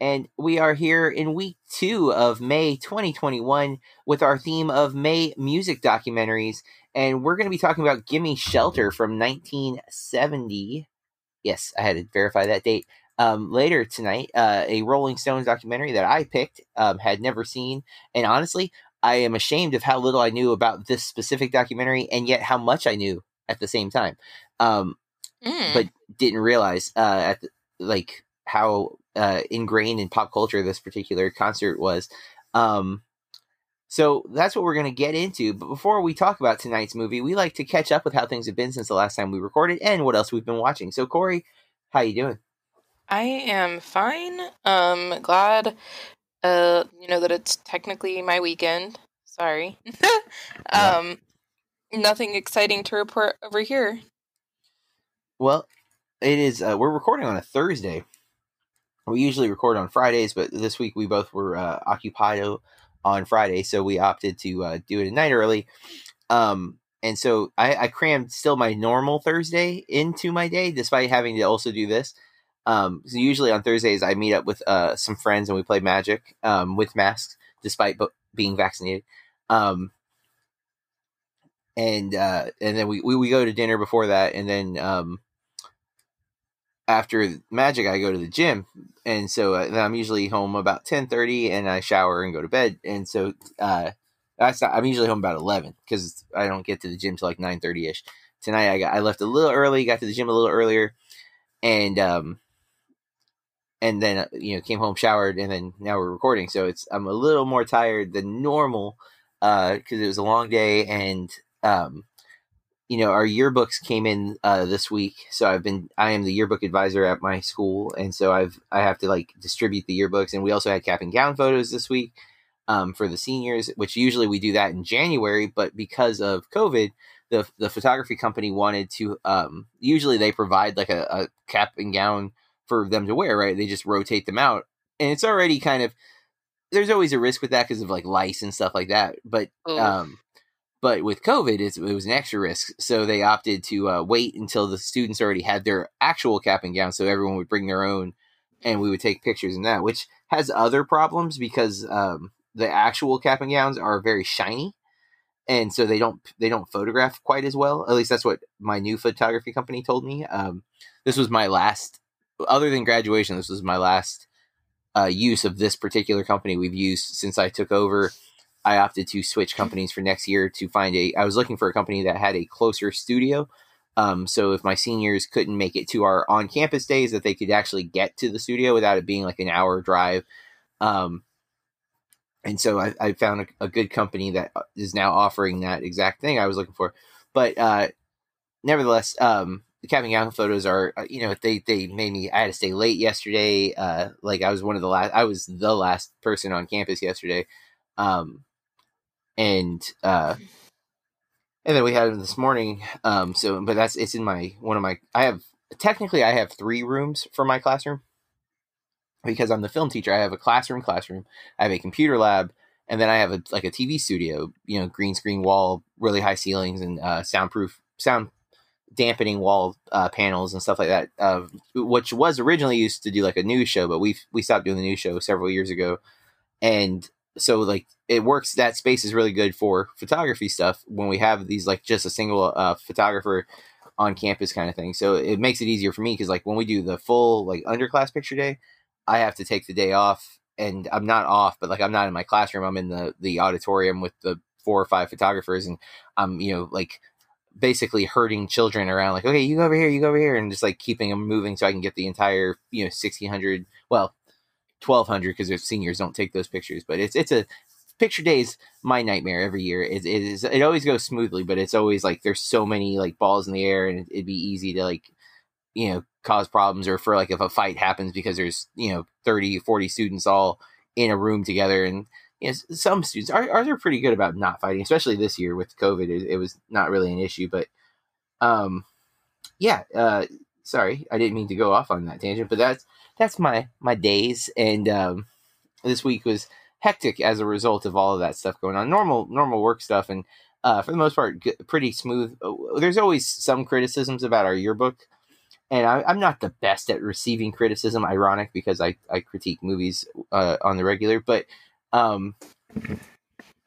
And we are here in week two of May 2021 with our theme of May music documentaries. And we're going to be talking about Gimme Shelter from 1970. Yes, I had to verify that date. Um, later tonight, uh, a Rolling Stones documentary that I picked, um, had never seen. And honestly, I am ashamed of how little I knew about this specific documentary and yet how much I knew at the same time. Um, Mm. but didn't realize uh, at the, like how uh, ingrained in pop culture this particular concert was. Um, so that's what we're going to get into. But before we talk about tonight's movie, we like to catch up with how things have been since the last time we recorded and what else we've been watching. So Corey, how you doing? I am fine. Um, glad, uh, you know that it's technically my weekend. Sorry. um, nothing exciting to report over here. Well, it is. Uh, we're recording on a Thursday. We usually record on Fridays, but this week we both were uh, occupied on Friday, so we opted to uh, do it a night early. Um, and so I, I crammed still my normal Thursday into my day, despite having to also do this. Um, so usually on Thursdays I meet up with uh, some friends and we play Magic um, with masks, despite being vaccinated. Um, and uh, and then we, we, we go to dinner before that, and then um, after magic i go to the gym. And so uh, i'm usually home about 10.30 and i shower and go to bed. And so uh that's i'm usually home about 11 because i don't get to the gym till like 9.30ish tonight i got i left a little early got to the gym a little earlier. And um and then uh, you know came home showered and then now we're recording. So it's i'm a little more tired than normal uh because it was a long day and um you know our yearbooks came in uh, this week so i've been i am the yearbook advisor at my school and so i've i have to like distribute the yearbooks and we also had cap and gown photos this week um, for the seniors which usually we do that in january but because of covid the the photography company wanted to um, usually they provide like a, a cap and gown for them to wear right they just rotate them out and it's already kind of there's always a risk with that because of like lice and stuff like that but Oh. um but with COVID, it was an extra risk, so they opted to uh, wait until the students already had their actual cap and gown, so everyone would bring their own, and we would take pictures in that, which has other problems because um, the actual cap and gowns are very shiny, and so they don't they don't photograph quite as well. At least that's what my new photography company told me. Um, this was my last, other than graduation, this was my last uh, use of this particular company we've used since I took over. I opted to switch companies for next year to find a. I was looking for a company that had a closer studio. Um, so if my seniors couldn't make it to our on-campus days, that they could actually get to the studio without it being like an hour drive. Um, and so I, I found a, a good company that uh, now offering that exact thing I was looking for. But uh, nevertheless, um, the cap and gown photos are, uh, you know, they they made me. I had to stay late yesterday. Uh, like I was one of the last. I was the last person on campus yesterday. Um, and uh and then we had him this morning um so but that's it's in my one of my i have technically i have three rooms for my classroom because i'm the film teacher. I have a classroom classroom. I have a computer lab and then i have a like a tv studio you know green screen wall really high ceilings and uh soundproof sound dampening wall uh, panels and stuff like that uh, which was originally used to do like a news show but we we stopped doing the news show several years ago. And so like it works that space is really good for photography stuff when we have these like just a single uh, photographer on campus kind of thing. So it makes it easier for me because like when we do the full like underclass picture day i have to take the day off and i'm not off but like i'm not in my classroom i'm in the the auditorium with the four or five photographers and i'm you know like basically herding children around like okay you go over here you go over here and just like keeping them moving so i can get the entire you know 1600 well 1200 because their seniors don't take those pictures but it's it's a picture days my nightmare every year it, it is it always goes smoothly but it's always like there's so many like balls in the air and it'd be easy to like you know cause problems or for like if a fight happens because there's you know 30 40 students all in a room together and you know, some students are, are they're pretty good about not fighting, especially this year with COVID. It, it was not really an issue, but um, yeah. Uh, sorry, I didn't mean to go off on that tangent, but that's that's my my days, and um, this week was hectic as a result of all of that stuff going on. Normal normal work stuff, and uh, for the most part, g- pretty smooth. Uh, There's always some criticisms about our yearbook, and I, I'm not the best at receiving criticism. Ironic because I I critique movies uh, on the regular, but um,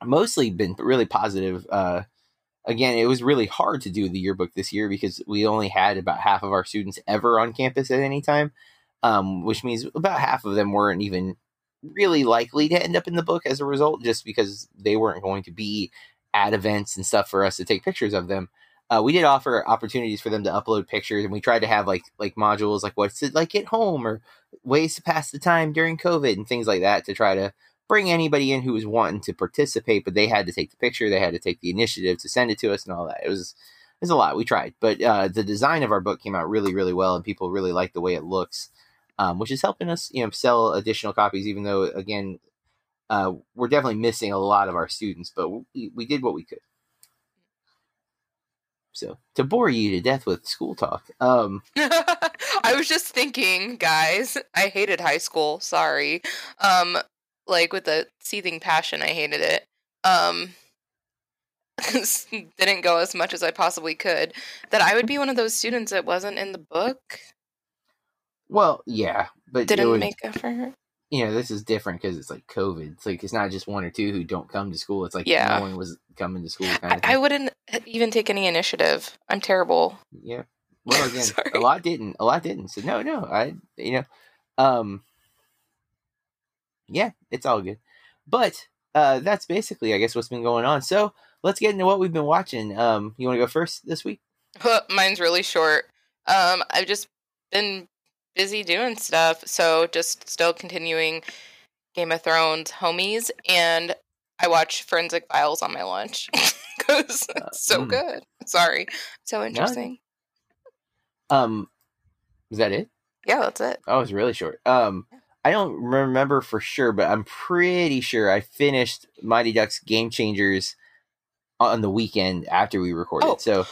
mostly been really positive. Uh, again, it was really hard to do the yearbook this year because we only had about half of our students ever on campus at any time, um, which means about half of them weren't even really likely to end up in the book as a result, just because they weren't going to be at events and stuff for us to take pictures of them. Uh, we did offer opportunities for them to upload pictures, and we tried to have like like modules like what's it like at home or ways to pass the time during COVID and things like that to try to bring anybody in who was wanting to participate, but they had to take the picture, they had to take the initiative to send it to us and all that. It was it was a lot. We tried, but uh, the design of our book came out really really well, and people really like the way it looks, um, which is helping us you know sell additional copies. Even though again, uh, we're definitely missing a lot of our students, but we, we did what we could. So to bore you to death with school talk, um, I was just thinking, guys, I hated high school. Sorry. Um like with a seething passion, I hated it. Um didn't go as much as I possibly could. That I would be one of those students that wasn't in the book. Well, yeah, but it Didn't would- make effort. you know, this is different because it's like COVID. It's like it's not just one or two who don't come to school. It's like Yeah. no one was coming to school. Kind I, of I wouldn't even take any initiative. I'm terrible. yeah. Well, again, a lot didn't. A lot didn't. So no, no. I you know, um, yeah, it's all good. But uh, that's basically, I guess, what's been going on. So let's get into what we've been watching. Um, you want to go first this week? Mine's really short. Um, I've just been busy doing stuff, so just still continuing Game of Thrones homies, and I watch Forensic Files on my lunch because it's so mm. good. Sorry, so interesting. Um, is that it? Yeah, that's it. Oh, it's really short. Um, I don't remember for sure, but I'm pretty sure I finished Mighty Ducks Game Changers on the weekend after we recorded. Oh. So,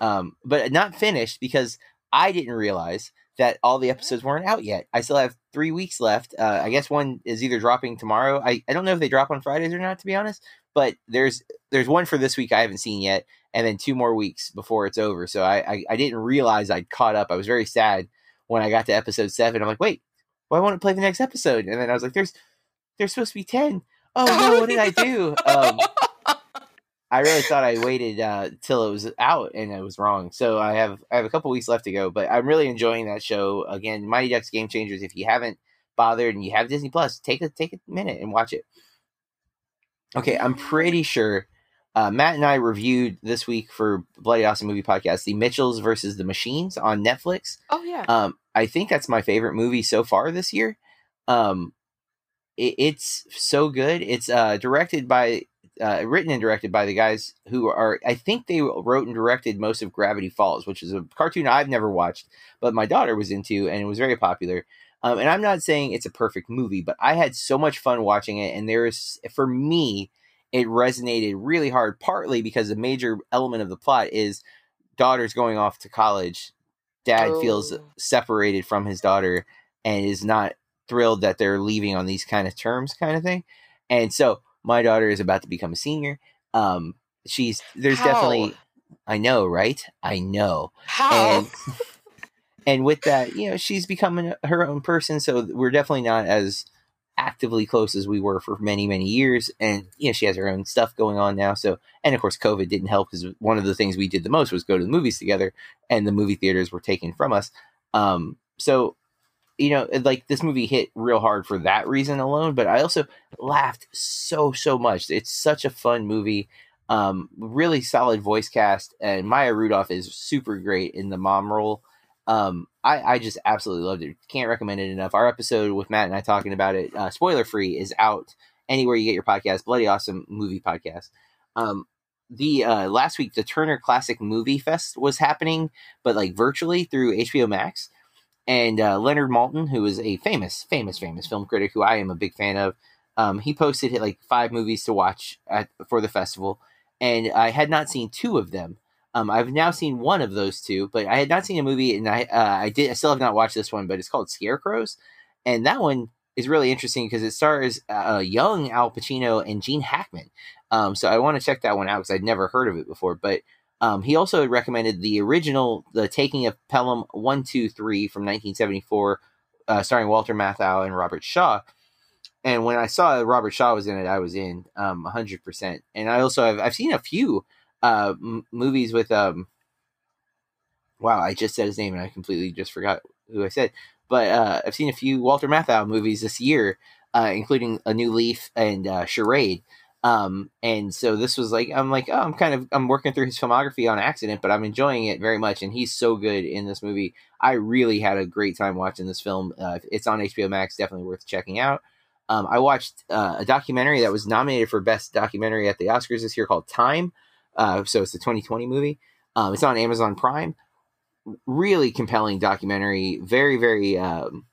um, but not finished because I didn't realize that all the episodes weren't out yet. I still have three weeks left. Uh, I guess one is either dropping tomorrow. I, I don't know if they drop on Fridays or not, to be honest. But there's there's one for this week I haven't seen yet, and then two more weeks before it's over. So I I, I didn't realize I'd caught up. I was very sad when I got to episode seven. I'm like, wait, well, won't it play the next episode, and then I was like, there's there's supposed to be ten. Oh no, what did I do? Um, I really thought I waited uh, till it was out, and I was wrong. So I have I have a couple weeks left to go, but I'm really enjoying that show. Again, Mighty Ducks Game Changers. If you haven't bothered and you have Disney Plus, take a take a minute and watch it. Okay, I'm pretty sure uh, Matt and I reviewed this week for Bloody Awesome Movie Podcast the Mitchells versus the Machines on Netflix. oh yeah. Um, I think that's my favorite movie so far this year. Um, it, it's so good. It's uh, directed by, uh, written and directed by the guys who are. I think they wrote and directed most of Gravity Falls, which is a cartoon I've never watched, but my daughter was into, and it was very popular. Um, and I'm not saying it's a perfect movie, but I had so much fun watching it, and there is, for me, it resonated really hard. Partly because a major element of the plot is daughters going off to college dad feels Oh. separated from his daughter and is not thrilled that they're leaving on these kind of terms kind of thing and so my daughter is about to become a senior um she's there's How? definitely i know right i know How? and and with that you know she's becoming her own person so we're definitely not as actively close as we were for many many years and you know she has her own stuff going on now so and of course covid didn't help because one of the things we did the most was go to the movies together and the movie theaters were taken from us um so you know like this movie hit real hard for that reason alone but i also laughed so so much. It's such a fun movie. Um really solid voice cast and maya rudolph is super great in the mom role. Um i i just absolutely loved it. Can't recommend it enough. Our episode with matt and i talking about it uh, spoiler free is out anywhere you get your podcast. Bloody awesome movie podcast. Um the uh last week the turner classic movie fest was happening but like virtually through hbo max and uh, leonard maltin who is a famous famous famous film critic who i am a big fan of Um, he posted like five movies to watch at, for the festival, and I had not seen two of them. Um, I've now seen one of those two, but I had not seen a movie, and I uh, I did I still have not watched this one, but it's called Scarecrows, and that one is really interesting because it stars uh, young Al Pacino and Gene Hackman. Um, so I want to check that one out because I'd never heard of it before. But um, he also recommended the original, The Taking of Pelham One Two Three from 1974, uh, starring Walter Matthau and Robert Shaw. And when I saw Robert Shaw was in it, I was in um, 100%. And I also have I've seen a few uh, m- movies with um. Wow, I just said his name and I completely just forgot who I said. But uh, I've seen a few Walter Matthau movies this year, uh, including A New Leaf and uh, Charade. Um, and so this was like I'm like oh, I'm kind of I'm working through his filmography on accident, but I'm enjoying it very much, and he's so good in this movie. I really had a great time watching this film. Uh, it's on HBO Max, definitely worth checking out. Um, I watched uh, a documentary that was nominated for best documentary at the Oscars this year called Time. Uh, so it's the 2020 movie. Um, it's on Amazon Prime. Really compelling documentary. Very very um,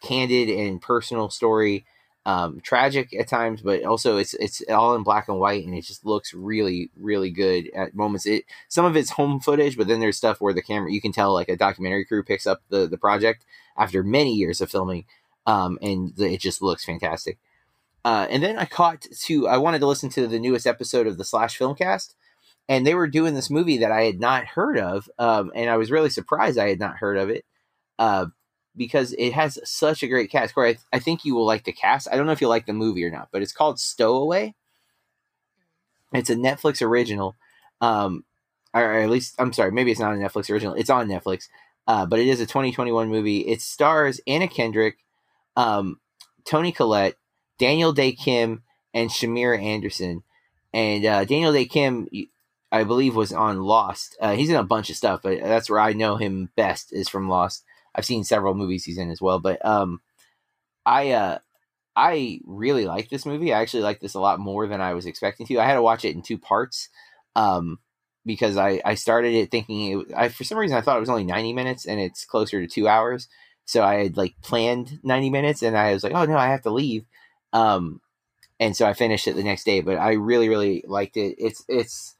candid and personal story um, tragic at times, but also it's it's all in black and white, and it just looks really really good at moments. It some of it's home footage, but then there's stuff where the camera you can tell like a documentary crew picks up the the project after many years of filming, um, and the, it just looks fantastic. Uh, and then I caught to I wanted to listen to the newest episode of the Slash Filmcast, and they were doing this movie that I had not heard of, um, and I was really surprised I had not heard of it. Uh, because it has such a great cast. Corey, I, th- I, think you will like the cast. I don't know if you like the movie or not, but it's called Stowaway. It's a Netflix original, um, or at least I'm sorry, maybe it's not a Netflix original. It's on Netflix, uh, but it is a 2021 movie. It stars Anna Kendrick, um, Toni Collette, Daniel Dae Kim, and Shamier Anderson. And uh, Daniel Dae Kim, I believe, was on Lost. Uh, he's in a bunch of stuff, but that's where I know him best is from Lost. I've seen several movies he's in as well, but um, I uh, I really like this movie. I actually like this a lot more than I was expecting to. I had to watch it in two parts, um, because I I started it thinking it. I for some reason I thought it was only ninety minutes, and it's closer to two hours. So I had like planned ninety minutes, and I was like, oh no, I have to leave. Um, and so I finished it the next day. But I really really liked it. It's it's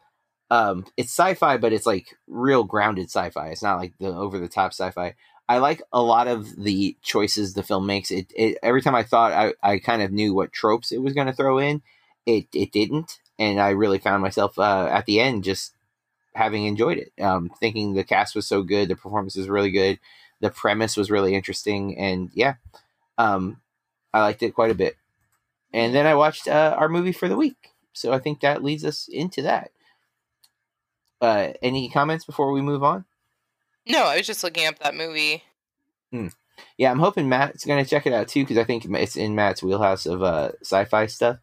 um it's sci-fi, but it's like real grounded sci-fi. It's not like the over the top sci-fi. I like a lot of the choices the film makes. It, it every time I thought I, I kind of knew what tropes it was going to throw in, it it didn't, and I really found myself uh, at the end just having enjoyed it, um, thinking the cast was so good, the performance was really good, the premise was really interesting, and yeah, um, I liked it quite a bit. And then I watched uh, our movie for the week, so I think that leads us into that. Uh, any comments before we move on? No, I was just looking up that movie. Hmm. Yeah, I'm hoping Matt's going to check it out too because I think it's in Matt's wheelhouse of uh, sci-fi stuff.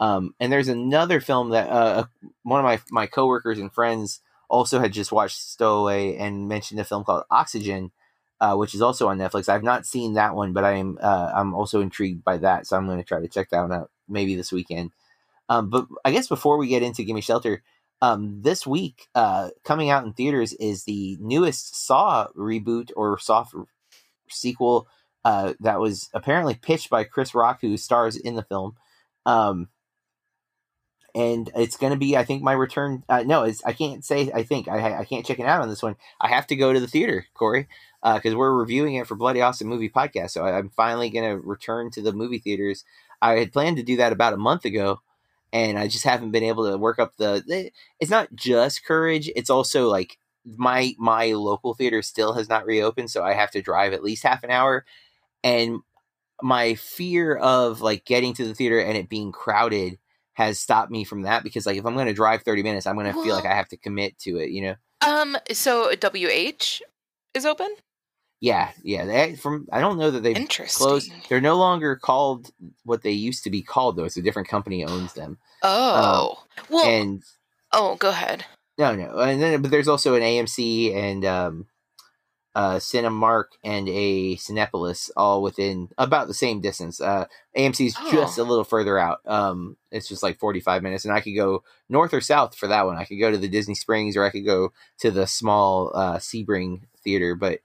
Um, and there's another film that uh, one of my my coworkers and friends also had just watched Stowaway and mentioned a film called Oxygen, uh, which is also on Netflix. I've not seen that one, but I'm uh, I'm also intrigued by that, so I'm going to try to check that one out maybe this weekend. Um, but I guess before we get into Gimme Shelter, um, this week, uh, coming out in theaters is the newest Saw reboot or Saw sequel uh, that was apparently pitched by Chris Rock, who stars in the film. Um, and it's going to be, I think, my return. Uh, no, it's, I can't say. I think I, I can't check it out on this one. I have to go to the theater, Corey, because uh, we're reviewing it for Bloody Awesome Movie Podcast. So I, I'm finally going to return to the movie theaters. I had planned to do that about a month ago, and I just haven't been able to work up the. It's not just courage; it's also like my my local theater still has not reopened, so I have to drive at least half an hour, and my fear of like getting to the theater and it being crowded has stopped me from that because like if I'm going to drive 30 minutes, I'm going to well, feel like I have to commit to it, you know. Um so WH is open? Yeah, yeah. They, from I don't know that they've closed. They're no longer called what they used to be called, though. It's a different company owns them. Oh, um, well. And oh, go ahead. No, no, and then but there's also an AMC and um, uh, Cinemark and a Cinepolis, all within about the same distance. Uh, AMC's oh. just a little further out. Um, it's just like 45 minutes, and I could go north or south for that one. I could go to the Disney Springs, or I could go to the small uh, Sebring theater, but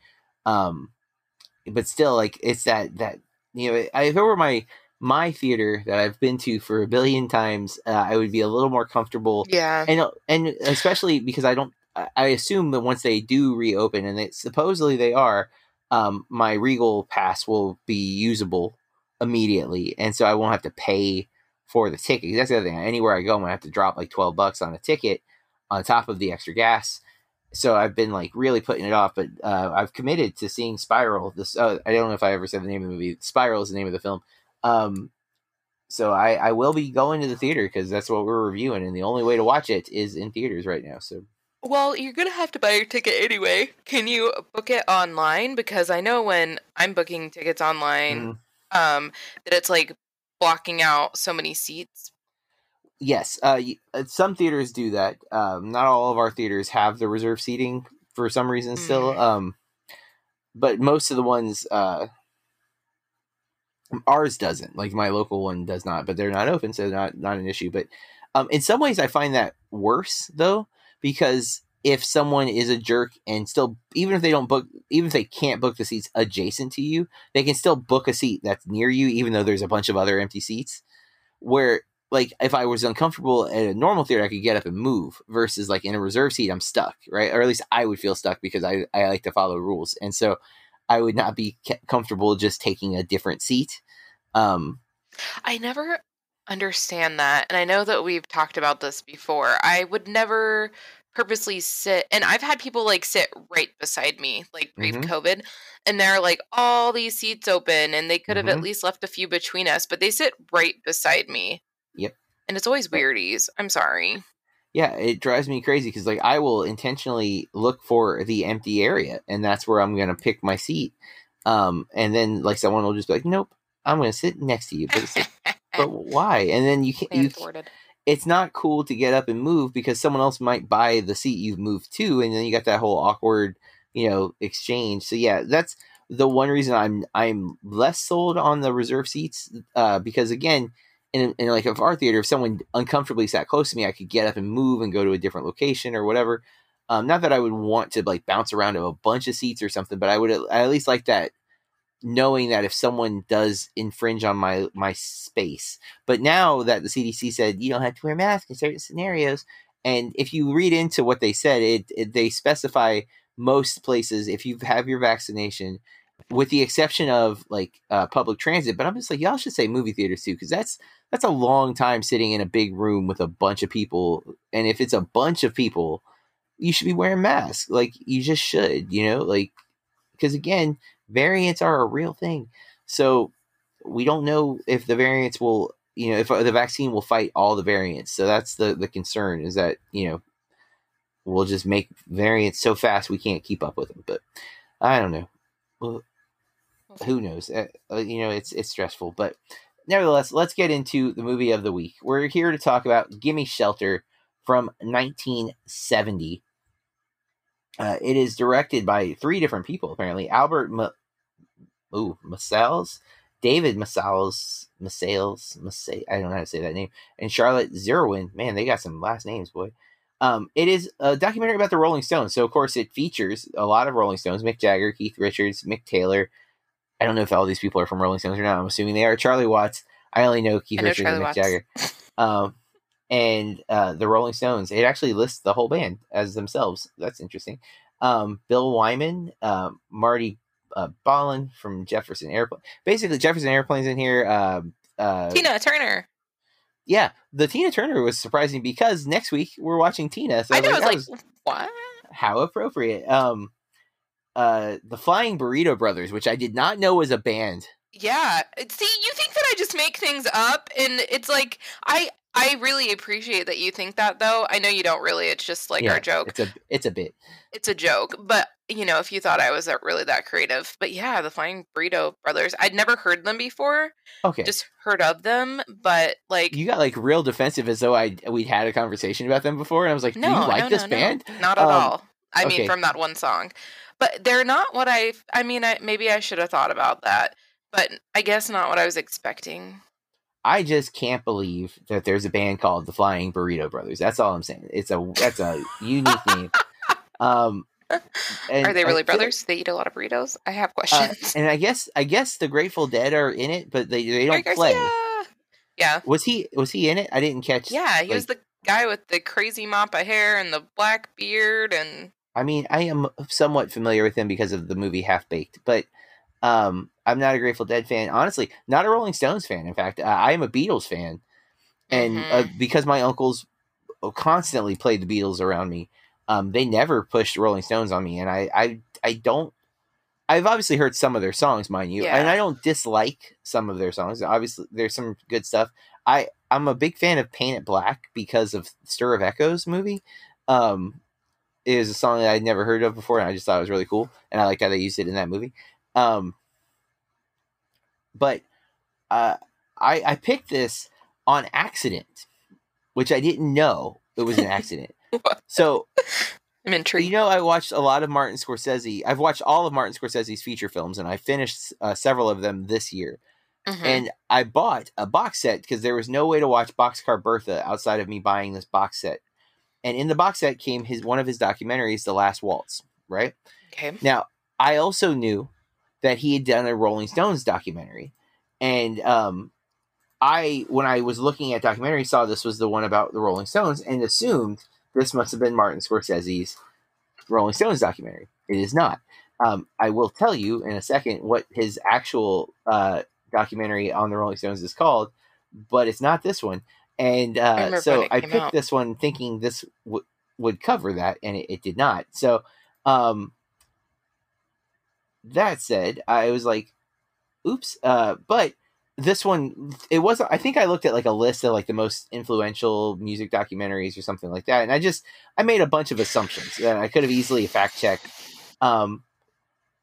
um, but still, like it's that that you know, if it were my my theater that I've been to for a billion times, uh, I would be a little more comfortable Yeah. and and especially because I don't, I- assume that once they do reopen, and it, supposedly they are, um, my Regal pass will be usable immediately, and so I won't have to pay for the ticket. That's the other thing. Anywhere I go, I'm gonna have to drop like twelve bucks on a ticket on top of the extra gas. So I've been like really putting it off, but uh, I've committed to seeing Spiral. This uh, I don't know if I ever said the name of the movie. Spiral is the name of the film. Um, so I, I will be going to the theater because that's what we're reviewing, and the only way to watch it is in theaters right now. So Well, you're gonna have to buy your ticket anyway. Can you book it online? Because I know when I'm booking tickets online, um, that it's like blocking out so many seats. Yes, uh, uh, some theaters do that. Um, not all of our theaters have the reserve seating for some reason still. Mm. Um, but most of the ones, uh, ours doesn't. Like my local one does not, but they're not open, so not not an issue. But um, in some ways, I find that worse though, because if someone is a jerk and still, even if they don't book, even if they can't book the seats adjacent to you, they can still book a seat that's near you, even though there's a bunch of other empty seats. Where like if I was uncomfortable at a normal theater, I could get up and move. Versus like in a reserve seat, I'm stuck, right? Or at least I would feel stuck because I I like to follow rules, and so I would not be comfortable just taking a different seat. Um, I never understand that, and I know that we've talked about this before. I would never purposely sit, and I've had people like sit right beside me, like pre Mhm. COVID, and there are like all these seats open, and they could have at Mhm. least left a few between us, but they sit right beside me. Yep. And it's always weirdies. I'm sorry. yeah, it drives me crazy because like I will intentionally look for the empty area, and that's where I'm gonna pick my seat. Um, and then like someone will just be like, "Nope, I'm gonna sit next to you." But, like, but why? And then you can't. You, thwarted. it's not cool to get up and move because someone else might buy the seat you've moved to, and then you got that whole awkward, you know, exchange. So yeah, that's the one reason I'm I'm less sold on the reserve seats uh, because again, in, in like if our theater, if someone uncomfortably sat close to me, I could get up and move and go to a different location or whatever. Um, not that I would want to like bounce around to a bunch of seats or something, but I would at least like that knowing that if someone does infringe on my my space. But now that the CDC said you don't have to wear masks in certain scenarios, and if you read into what they said, it, it they specify most places if you have your vaccination, with the exception of like uh, public transit. But I'm just like y'all should say movie theaters too, because that's that's a long time sitting in a big room with a bunch of people, and if it's a bunch of people, you should be wearing masks. Like you just should, you know, like because again, variants are a real thing. So we don't know if the variants will, you know, if uh, the vaccine will fight all the variants. So that's the the concern is that you know we'll just make variants so fast we can't keep up with them. But I don't know. Well, who knows? Uh, uh, you know, it's it's stressful, but nevertheless, let's get into the movie of the week. We're here to talk about "Gimme Shelter" from 1970. Uh, it is directed by three different people, apparently. Albert Ma- Ooh, Masales, David Masales, Masales, Masales, I don't know how to say that name, and Charlotte Zerwin. Man, they got some last names, boy. Um, it is a documentary about the Rolling Stones. So, of course, it features a lot of Rolling Stones Mick Jagger, Keith Richards, Mick Taylor. I don't know if all these people are from Rolling Stones or not. I'm assuming they are. Charlie Watts. I only know Keith I know Richards Charlie and Mick Watts. Jagger. Um, and uh, the Rolling Stones. It actually lists the whole band as themselves. That's interesting. Um, Bill Wyman, um, Marty uh, Balin from Jefferson Airplane. Basically, Jefferson Airplane's in here. Um, uh, Tina Turner. yeah, the Tina Turner was surprising because next week we're watching Tina. So I know. I that was like, what? how appropriate. Um, uh, the Flying Burrito Brothers, which I did not know was a band. Yeah. See, you think that I just make things up, and it's like I I really appreciate that you think that, though. I know you don't really. It's just like Yeah, our joke. It's a it's a bit. It's a joke, but you know, if you thought I was really that creative, but yeah, the Flying Burrito Brothers. I'd never heard them before. Okay. Just heard of them, but like, you got like real defensive as though I we'd had a conversation about them before, and I was like, "Do no, you like no, this no, band?" No, not at Um, all. I okay. mean, from that one song, but they're not what I. I mean, I, maybe I should have thought about that, but I guess not what I was expecting. I just can't believe that there's a band called the Flying Burrito Brothers. That's all I'm saying. It's a that's a unique name. Um, Are they really feel- brothers? They eat a lot of burritos. I have Uh, questions. and I guess I guess the Grateful Dead are in it, but they they don't play. Yeah, Was he was he in it? I didn't catch. yeah. He was the guy with the crazy mop of hair and the black beard, and I mean, I am somewhat familiar with him because of the movie Half Baked, but um, I'm not a Grateful Dead fan. Honestly, not a Rolling Stones fan. In fact, uh, I am a Beatles fan, and uh, Mhm. because my uncles constantly played the Beatles around me, um, they never pushed Rolling Stones on me, and I, I, I don't. I've obviously heard some of their songs, mind you, and I don't dislike some of their songs. Obviously, there's some good stuff. I I'm a big fan of Paint It Black because of Stir of Echoes movie. Um, it is a song that I'd never heard of before, and I just thought it was really cool, and I like how they used it in that movie. Um, but uh, I I picked this on accident, which I didn't know it was an accident. so I'm intrigued. you know, I watched a lot of Martin Scorsese. I've watched all of Martin Scorsese's feature films, and I finished uh, several of them this year. Mhm. And I bought a box set because there was no way to watch Boxcar Bertha outside of me buying this box set. And in the box set came his one of his documentaries, The Last Waltz. Right okay. now, I also knew that he had done a Rolling Stones documentary, and um, I when I was looking at documentary saw this was the one about the Rolling Stones and assumed this must have been Martin Scorsese's Rolling Stones documentary. It is not. Um, I will tell you in a second what his actual uh, documentary on the Rolling Stones is called, but it's not this one. And uh, remember so I picked out. this one thinking this w- would cover that, and it, it did not. So um, that said, I was like, "Oops!" Uh, but this one, it was. I think I looked at like a list of like the most influential music documentaries or something like that, and I just I made a bunch of assumptions that I could have easily fact checked, um,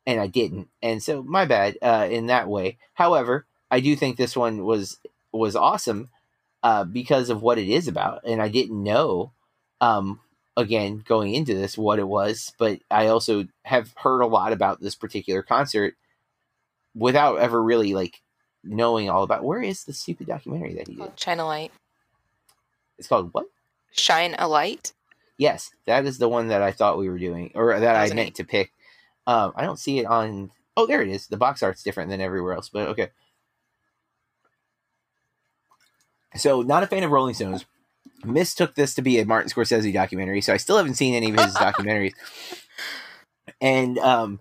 and I didn't, and so my bad uh, in that way. However, I do think this one was was awesome uh, because of what it is about, and I didn't know. Um, again, going into this, what it was, but I also have heard a lot about this particular concert without ever really like knowing all about. Where is the stupid documentary that he did? Shine a light. It's called what? Shine a light. Yes, that is the one that I thought we were doing, or that, I meant to pick. Um, I don't see it on. Oh, there it is. The box art's different than everywhere else, but okay. So, not a fan of Rolling Stones. Mistook this to be a Martin Scorsese documentary, so I still haven't seen any of his documentaries. And um,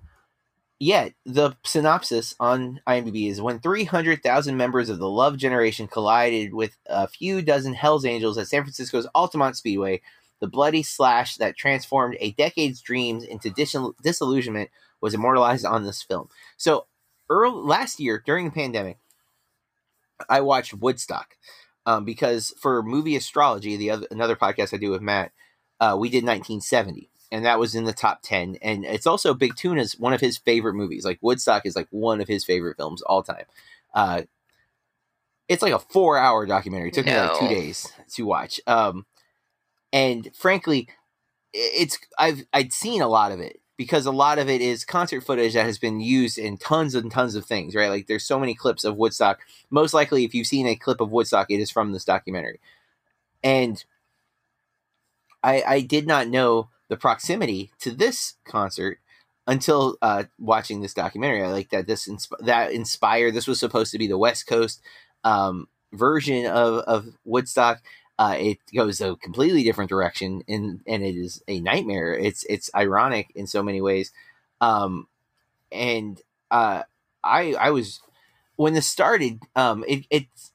yet, the synopsis on IMDb is when 300,000 members of the Love Generation collided with a few dozen Hells Angels at San Francisco's Altamont Speedway, the bloody slash that transformed a decade's dreams into dis- disillusionment was immortalized on this film. So, early, last year during the pandemic, I watched Woodstock um, because for movie astrology, the other another podcast I do with Matt, uh, we did 1970, and that was in the top 10. And it's also Big Tuna's one of his favorite movies. Like Woodstock is like one of his favorite films all time. Uh, it's like a four hour documentary. It took me like two days to watch. Um, and frankly, it's I've I'd seen a lot of it because a lot of it is concert footage that has been used in tons and tons of things, right? Like there's so many clips of Woodstock. Most likely, if you've seen a clip of Woodstock, it is from this documentary. And I I did not know the proximity to this concert until uh, watching this documentary. I like that this insp- that inspired. This was supposed to be the West Coast um, version of of Woodstock. Uh, it goes a completely different direction, and and it is a nightmare. It's it's ironic in so many ways, um, and uh, I I was when this started. Um, it it's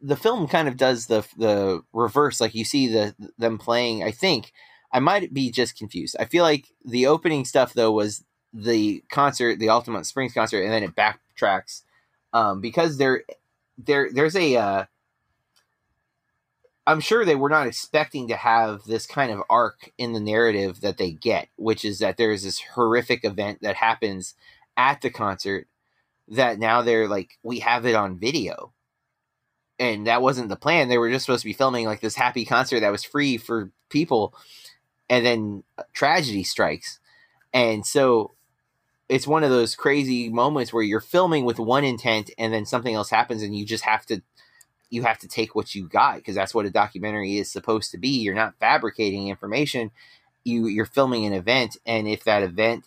the film kind of does the the reverse. Like you see the them playing. I think I might be just confused. I feel like the opening stuff though was the concert, the Altamonte Springs concert, and then it backtracks um, because there there there's a. Uh, I'm sure they were not expecting to have this kind of arc in the narrative that they get, which is that there is this horrific event that happens at the concert that now they're like, we have it on video. And that wasn't the plan. They were just supposed to be filming like this happy concert that was free for people. And then uh, tragedy strikes. And so it's one of those crazy moments where you're filming with one intent and then something else happens and you just have to you have to take what you got because that's what a documentary is supposed to be. You're not fabricating information. you you're filming an event, and if that event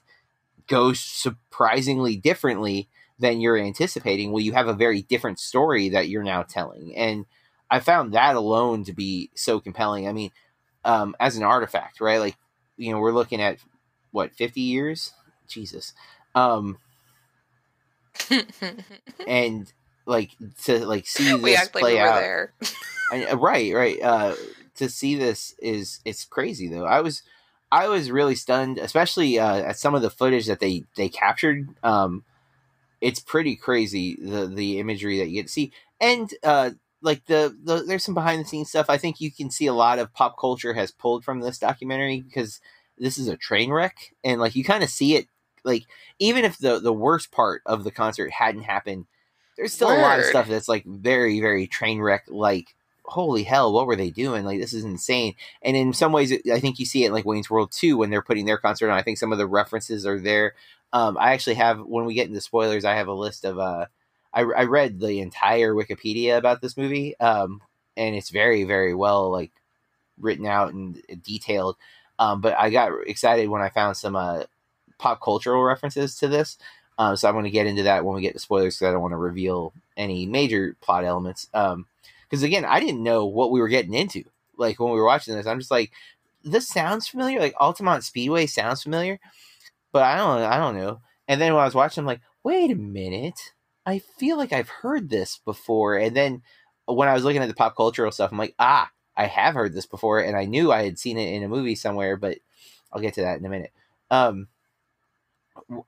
goes surprisingly differently than you're anticipating, well, you have a very different story that you're now telling, and I found that alone to be so compelling. I mean, um, as an artifact, right? Like, you know, we're looking at what fifty years, Jesus, um, and like to like see this we act like play we out. there. I, right, right. Uh, to see this is it's crazy though. I was I was really stunned, especially uh, at some of the footage that they they captured. Um, it's pretty crazy the the imagery that you get to see, and uh, like the, the there's some behind the scenes stuff. I think you can see a lot of pop culture has pulled from this documentary because this is a train wreck, and like you kind of see it. Like even if the the worst part of the concert hadn't happened, there's still a lot of stuff that's like very very train wreck like holy hell what were they doing? Like this is insane. And in some ways i think you see it in like wayne's world 2 when they're putting their concert on. I think some of the references are there. Um, i actually have when we get into spoilers i have a list of uh, I, I read the entire wikipedia about this movie um, and it's very very well like written out and detailed. Um, but i got excited when i found some uh, pop cultural references to this um, so i'm going to get into that when we get to spoilers because i don't want to reveal any major plot elements um, because again, I didn't know what we were getting into. Like when we were watching this, I'm just like, this sounds familiar. Like Altamont Speedway sounds familiar, but I don't, I don't know. And then when I was watching, I'm like, wait a minute, I feel like I've heard this before. And then when I was looking at the pop cultural stuff, I'm like, ah, I have heard this before, and I knew I had seen it in a movie somewhere. But I'll get to that in a minute. Um,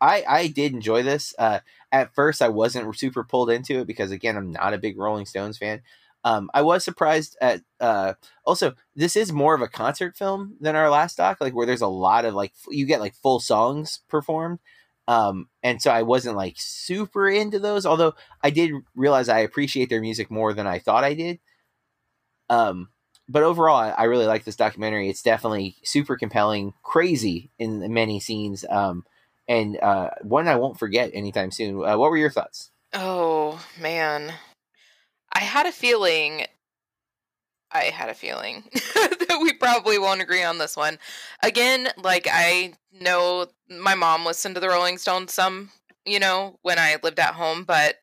I I did enjoy this. Uh, at first, I wasn't super pulled into it because again, I'm not a big Rolling Stones fan. Um, I was surprised at uh, also this is more of a concert film than our last doc, like where there's a lot of like you get like full songs performed. Um, and so I wasn't like super into those, although I did realize I appreciate their music more than I thought I did. Um, but overall, I, I really like this documentary. It's definitely super compelling, crazy in many scenes, um, and uh, one I won't forget anytime soon. Uh, what were your thoughts? Oh man. I had a feeling I had a feeling that we probably won't agree on this one. Again, like I know my mom listened to the Rolling Stones some, you know, when I lived at home, but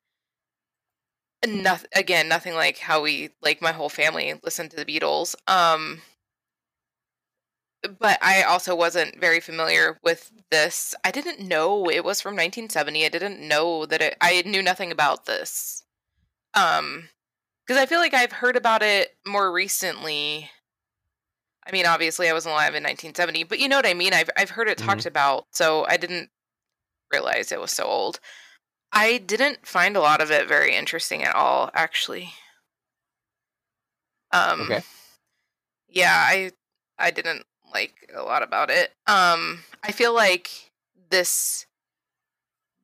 nothing again, nothing like how we like my whole family listened to the Beatles. Um but I also wasn't very familiar with this. I didn't know it was from 1970. I didn't know that it I knew nothing about this. Um because I feel like I've heard about it more recently. I mean, obviously, I wasn't alive in 1970, but you know what I mean. I've I've heard it talked about, so I didn't realize it was so old. I didn't find a lot of it very interesting at all, actually. Um, Okay. Yeah, I I didn't like a lot about it. Um, I feel like this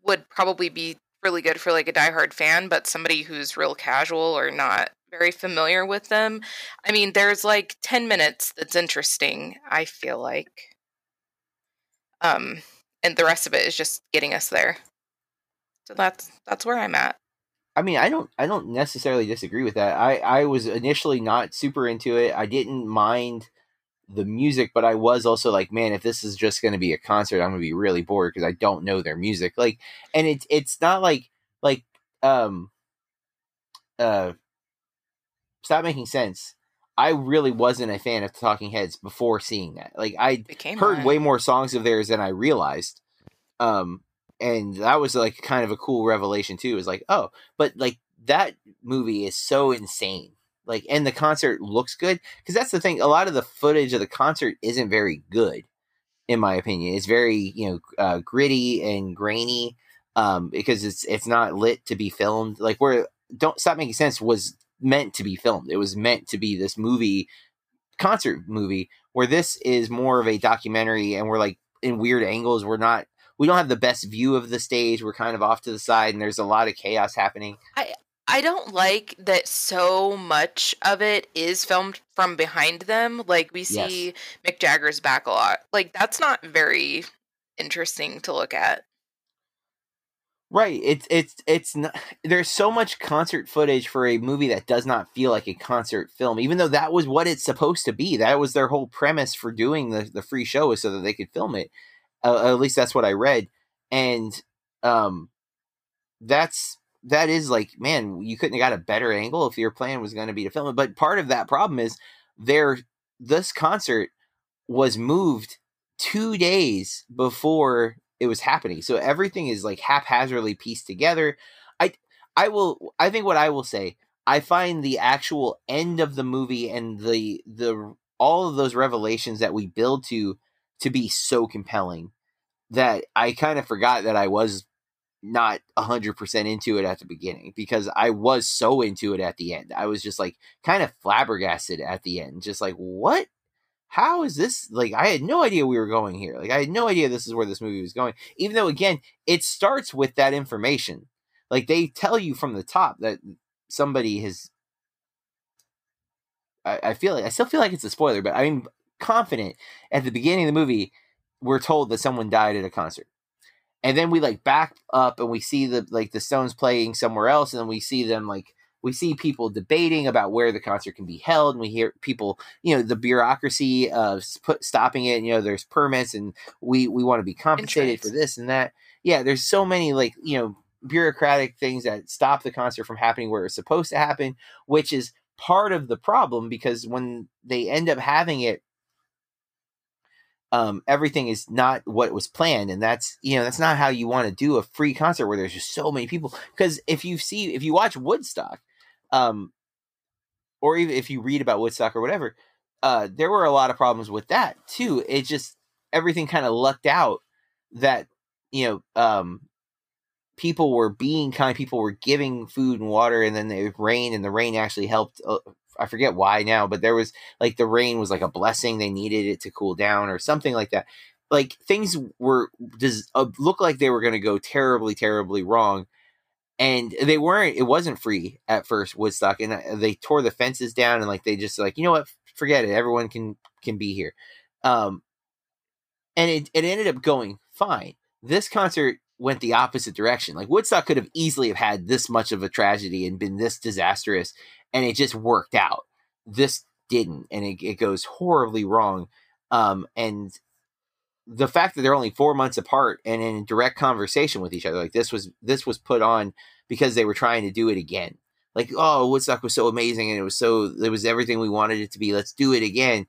would probably be really good for like a diehard fan, but somebody who's real casual or not very familiar with them. I mean, there's like 10 minutes that's interesting, I feel like. Um and the rest of it is just getting us there. So that's that's where I'm at. I mean, I don't, I don't necessarily disagree with that. I, I was initially not super into it. I didn't mind the music, but I was also like, man, if this is just going to be a concert, I'm going to be really bored because I don't know their music. Like, and it's, it's not like, like, um, uh, stop making sense. I really wasn't a fan of Talking Heads before seeing that. Like, I Became heard way more songs of theirs than I realized. Um, and that was like kind of a cool revelation too. It was like, oh, but like that movie is so insane. Like, and the concert looks good because that's the thing. A lot of the footage of the concert isn't very good, in my opinion. It's very you know uh, gritty and grainy um, because it's it's not lit to be filmed. Like where don't stop making sense was meant to be filmed. It was meant to be this movie concert movie where this is more of a documentary and we're like in weird angles. We're not we don't have the best view of the stage. We're kind of off to the side and there's a lot of chaos happening. I don't like that so much of it is filmed from behind them. Like we see Mick Jagger's back a lot. Like that's not very interesting to look at. Right. It's it's it's not, there's so much concert footage for a movie that does not feel like a concert film, even though that was what it's supposed to be. That was their whole premise for doing the the free show is so that they could film it. Uh, at least that's what I read, and um, that's that is like man, you couldn't have got a better angle if your plan was going to be to film it. But part of that problem is there. This concert was moved two days before it was happening. So everything is like haphazardly pieced together. I I will I think what I will say, I find the actual end of the movie and the the all of those revelations that we build to to be so compelling that I kind of forgot that I was not 100% into it at the beginning because I was so into it at the end. I was just like kind of flabbergasted at the end. Just like, what how is this like i had no idea we were going here like i had no idea this is where this movie was going even though again it starts with that information like they tell you from the top that somebody has i, I feel like i still feel like it's a spoiler but i'm confident at the beginning of the movie we're told that someone died at a concert and then we like back up and we see the like the stones playing somewhere else and then we see them like we see people debating about where the concert can be held and we hear people you know the bureaucracy of put, stopping it you know there's permits and we we want to be compensated for this and that. Yeah there's so many like you know bureaucratic things that stop the concert from happening where it's supposed to happen which is part of the problem because when they end up having it um, everything is not what was planned and that's you know that's not how you want to do a free concert where there's just so many people because if you see if you watch woodstock um, or even if you read about Woodstock or whatever, uh, there were a lot of problems with that too. It just everything kind of lucked out that you know um, people were being kind, people were giving food and water, and then it rained, and the rain actually helped. I forget why now, but there was like the rain was like a blessing. They needed it to cool down or something like that. Like things were does uh, look like they were going to go terribly, terribly wrong and they weren't it wasn't free at first woodstock and uh, they tore the fences down and like they just like you know what forget it everyone can can be here um and it, it ended up going fine this concert went the opposite direction like woodstock could have easily have had this much of a tragedy and been this disastrous and it just worked out this didn't and it, it goes horribly wrong um and the fact that they're only four months apart and in direct conversation with each other, like this was this was put on because they were trying to do it again. Like, oh, Woodstock was so amazing and it was so it was everything we wanted it to be. Let's do it again.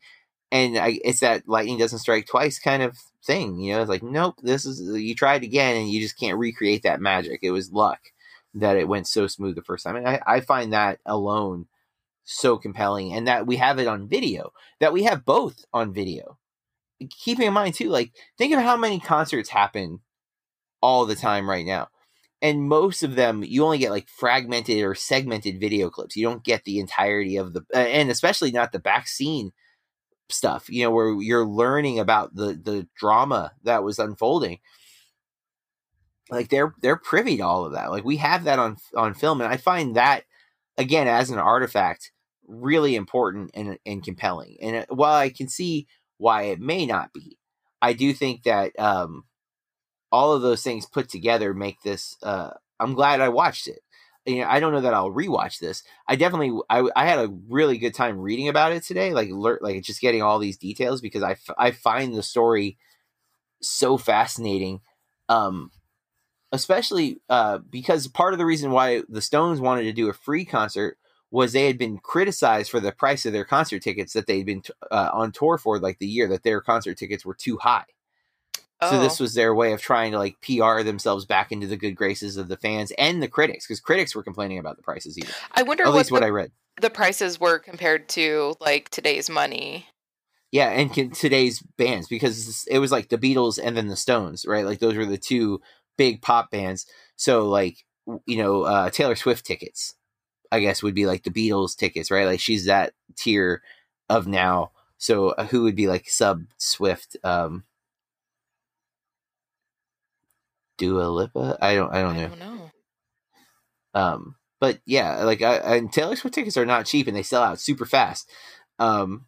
And I, it's that lightning doesn't strike twice kind of thing, you know. It's like, nope, this is you tried again and you just can't recreate that magic. It was luck that it went so smooth the first time, and I, I find that alone so compelling, and that we have it on video, that we have both on video keeping in mind too, like think of how many concerts happen all the time right now. And most of them, you only get like fragmented or segmented video clips. You don't get the entirety of the, and especially not the back scene stuff. You know, where you're learning about the the drama that was unfolding. Like they're they're privy to all of that. Like we have that on on film, and I find that again as an artifact really important and and compelling. And while I can see why it may not be. I do think that um, all of those things put together make this. Uh, I'm glad I watched it. You know, I don't know that I'll rewatch this. I definitely, I, I had a really good time reading about it today, like like just getting all these details because I, I find the story so fascinating, um, especially uh, because part of the reason why the Stones wanted to do a free concert was they had been criticized for the price of their concert tickets that they'd been uh, on tour for like the year that their concert tickets were too high. Oh. So this oh. was their way of trying to like PR themselves back into the good graces of the fans and the critics because critics were complaining about the prices even. I wonder at least what, the, what I read. The prices were compared to like today's money. Yeah, and can, today's bands because it was like the Beatles and then the Stones, right? Like those were the two big pop bands. So like you know uh, Taylor Swift tickets I guess would be like the Beatles tickets, right? Like she's that tier of now. So uh, who would be like sub Swift? Um, Dua Lipa? I don't. I don't know. I don't know. Um, but yeah, like I, and Taylor Swift tickets are not cheap, and they sell out super fast. Um,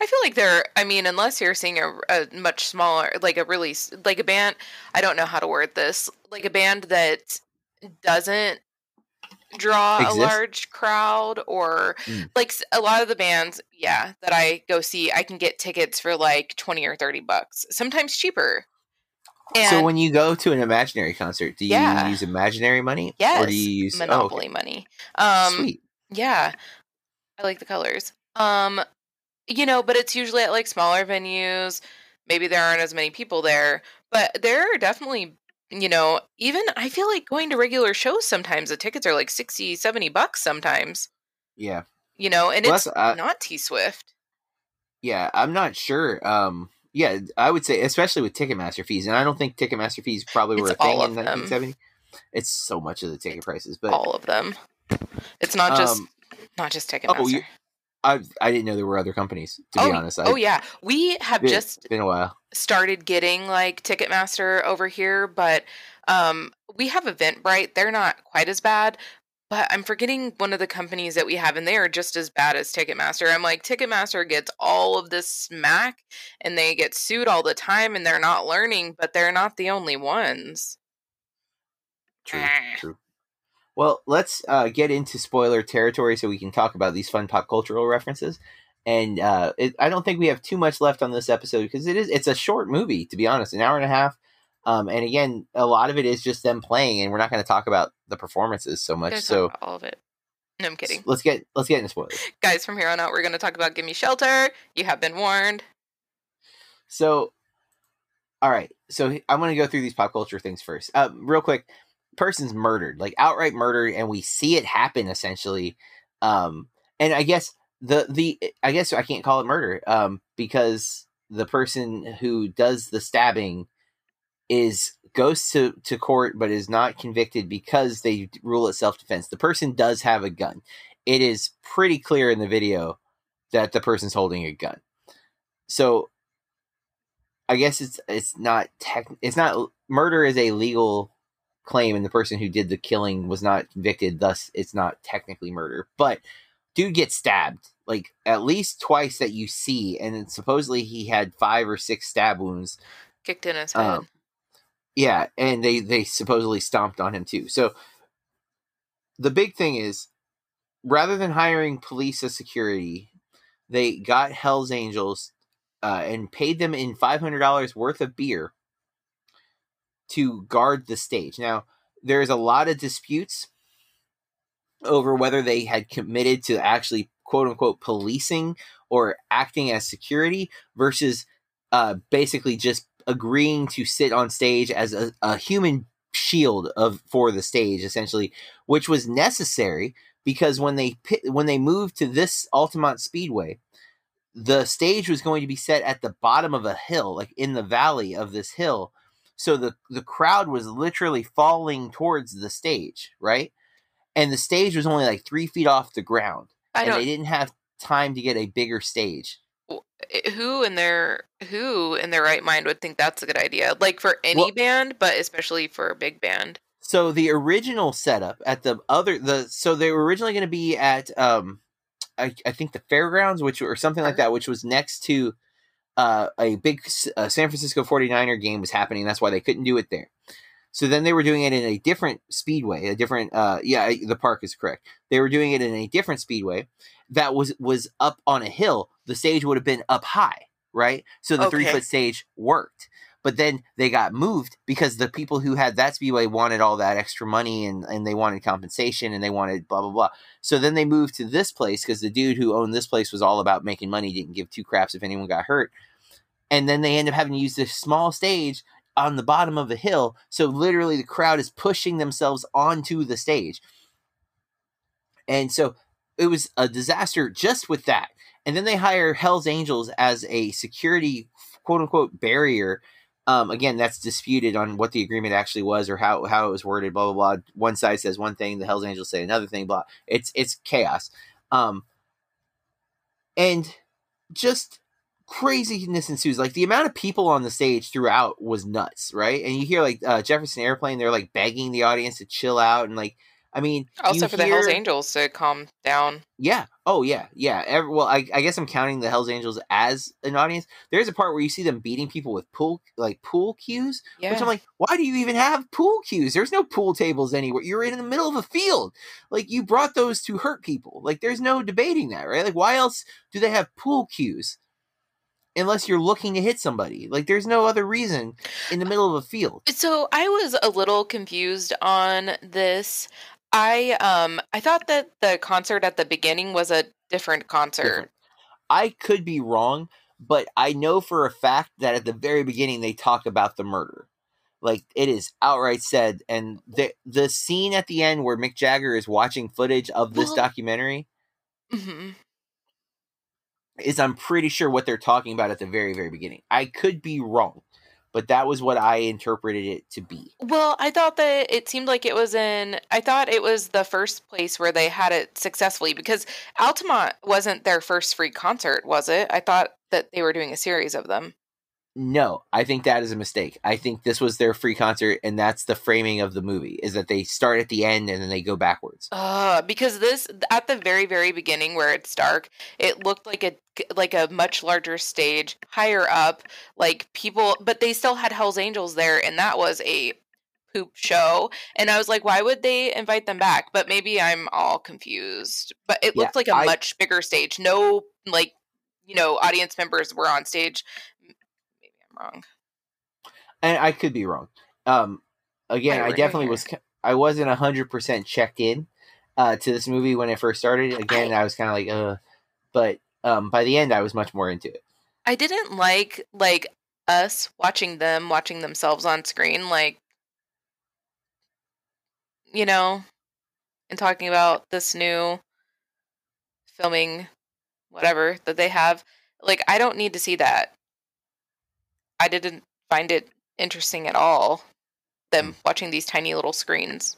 I feel like they're. I mean, unless you're seeing a, a much smaller, like a really like a band. I don't know how to word this. Like a band that doesn't draw Exist? a large crowd, or Mm. like a lot of the bands, yeah, that I go see, I can get tickets for like twenty or thirty bucks, sometimes cheaper. And so when you go to an imaginary concert, do you Yeah. use imaginary money, or do you use oh, okay. Monopoly money. Um, Sweet. Yeah. I like the colors. Um you know, but it's usually at like smaller venues. Maybe there aren't as many people there, but there are definitely, you know, even I feel like going to regular shows sometimes the tickets are like 60, 70 bucks sometimes, Yeah, you know, and Well, it's uh, not T Swift. yeah. I'm not sure. Um, yeah, I would say especially with Ticketmaster fees, and I don't think Ticketmaster fees probably were It's a thing in of them. It's so much of the ticket prices, but All of them. It's not just um, not just Ticketmaster. oh, I I didn't know there were other companies. To oh, be honest, I, oh yeah. We have been, just been a while. started getting like Ticketmaster over here, but um, we have Eventbrite. They're not quite as bad, but I'm forgetting one of the companies that we have, and they are just as bad as Ticketmaster. I'm like, Ticketmaster gets all of this smack, and they get sued all the time, and they're not learning, but they're not the only ones. True, Ah. true. Well, let's uh, get into spoiler territory so we can talk about these fun pop cultural references. And uh, it, I don't think we have too much left on this episode because it is it's a short movie to be honest, an hour and a half. Um, and again, a lot of it is just them playing, and we're not going to talk about the performances so much. So about all of it. No, I'm kidding, let's get let's get into spoilers. guys. From here on out, we're going to talk about "Gimme Shelter." You have been warned. So, all right. So I'm going to go through these pop culture things first. Uh, real quick, person's murdered, like outright murdered, and we see it happen essentially. Um, and I guess the the I guess I can't call it murder um, because the person who does the stabbing is goes to to court but is not convicted because they rule it self defense. The person does have a gun. It is pretty clear in the video that the person's holding a gun. So I guess it's it's not tech it's not murder is a legal claim and the person who did the killing was not convicted thus it's not technically murder. But dude gets stabbed like at least twice that you see and then supposedly he had five or six stab wounds. Kicked in his head. um, yeah and they they supposedly stomped on him too. So the big thing is rather than hiring police as security they got hell's angels uh, and paid them in $500 worth of beer to guard the stage. Now, there's a lot of disputes over whether they had committed to actually quote unquote policing or acting as security versus uh, basically just agreeing to sit on stage as a, a human shield of for the stage essentially which was necessary because when they when they moved to this Altamont Speedway the stage was going to be set at the bottom of a hill like in the valley of this hill so the the crowd was literally falling towards the stage right? And the stage was only like three feet off the ground I and they didn't have time to get a bigger stage. Eh, eh, who in their who in their right mind would think that's a good idea? Like for any Well- band but especially for a big band. So the original setup at the other the so they were originally going to be at um I, I think the fairgrounds which or something like uh-huh. that which was next to uh, a big uh, San Francisco 49er game was happening. That's why they couldn't do it there. So then they were doing it in a different speedway a different uh yeah the park is correct. They were doing it in a different speedway that was was up on a hill. The stage would have been up high right? So the three foot stage worked but then they got moved because the people who had that speedway wanted all that extra money and, and they wanted compensation and they wanted blah blah blah. So then they moved to this place because the dude who owned this place was all about making money didn't give two craps if anyone got hurt. And then they end up having to use this small stage on the bottom of a hill. So literally the crowd is pushing themselves onto the stage. And so it was a disaster just with that. And then they hire hell's angels as a security quote unquote barrier um, again, that's disputed on what the agreement actually was or how, how it was worded. Blah blah blah. One side says one thing, the Hell's Angels say another thing. Blah. It's it's chaos, um, and just craziness ensues. Like the amount of people on the stage throughout was nuts, right? And you hear like uh, Jefferson Airplane, they're like begging the audience to chill out, and like I mean, Also for the Hells Angels to calm down. Yeah. Oh, yeah. Yeah. Every, well, I, I guess I'm counting the Hell's Angels as an audience. There's a part where you see them beating people with pool, like pool cues, Yeah. which I'm like, why do you even have pool cues? There's no pool tables anywhere. You're in the middle of a field. Like you brought those to hurt people. Like there's no debating that, right? Like why else do they have pool cues? Unless you're looking to hit somebody. Like there's no other reason in the uh, middle of a field. So I was a little confused on this. I um I thought that the concert at the beginning was a different concert. Different. I could be wrong, but I know for a fact that at the very beginning they talk about the murder. Like it is outright said, and the the scene at the end where Mick Jagger is watching footage of this Well- documentary hmm is I'm pretty sure what they're talking about at the very very beginning. I could be wrong, but that was what I interpreted it to be. Well, I thought that it seemed like it was in. I thought it was the first place where they had it successfully because Altamont wasn't their first free concert, was it? I thought that they were doing a series of them. No, I think that is a mistake. I think this was their free concert, and that's the framing of the movie: is that they start at the end and then they go backwards. Uh, because this at the very very beginning where it's dark, it looked like a like a much larger stage higher up, like people, but they still had Hell's Angels there, and that was a poop show. And I was like, why would they invite them back? But maybe I'm all confused. But it Yeah, looked like a I- much bigger stage. No, like you know, audience members were on stage. M- Maybe I'm wrong. and I could be wrong. Um, again, I definitely was. I wasn't hundred percent checked in uh, to this movie when it first started. Again, I, was kind of like, uh, but um, by the end, I was much more into it. I didn't like like us watching them watching themselves on screen like you know and talking about this new filming whatever that they have like I don't need to see that. I didn't find it interesting at all them watching these tiny little screens.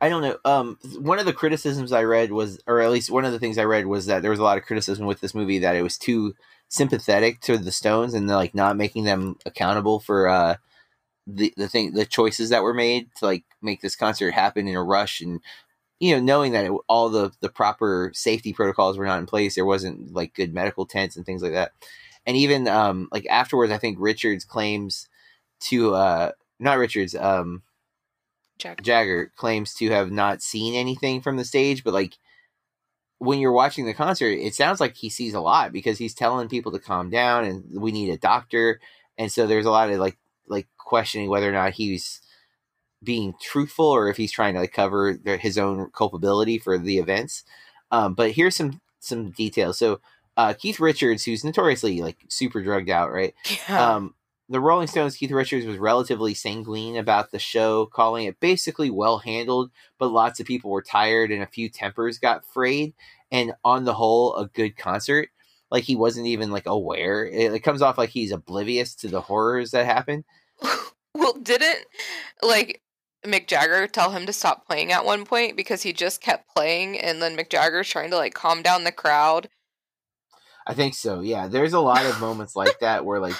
I don't know. Um, one of the criticisms I read was, or at least one of the things I read was that there was a lot of criticism with this movie that it was too sympathetic to the Stones and like not making them accountable for uh the the thing the choices that were made to like make this concert happen in a rush and you know knowing that it, all the the proper safety protocols were not in place there wasn't like good medical tents and things like that and even um like afterwards i think richards claims to uh not richards um Jack. Jagger claims to have not seen anything from the stage, but like when you're watching the concert, it sounds like he sees a lot because he's telling people to calm down and we need a doctor. And so there's a lot of like like questioning whether or not he's being truthful or if he's trying to like cover their, his own culpability for the events. Um, but here's some some details. So uh, Keith Richards, who's notoriously like super drugged out, right? Yeah. Um, the Rolling Stones, Keith Richards was relatively sanguine about the show, calling it basically well handled, but lots of people were tired and a few tempers got frayed. And on the whole, a good concert. Like he wasn't even like aware. It, it comes off like he's oblivious to the horrors that happened. well, didn't like Mick Jagger tell him to stop playing at one point because he just kept playing and then Mick Jagger's trying to like calm down the crowd. I think so. Yeah, there's a lot of moments like that where like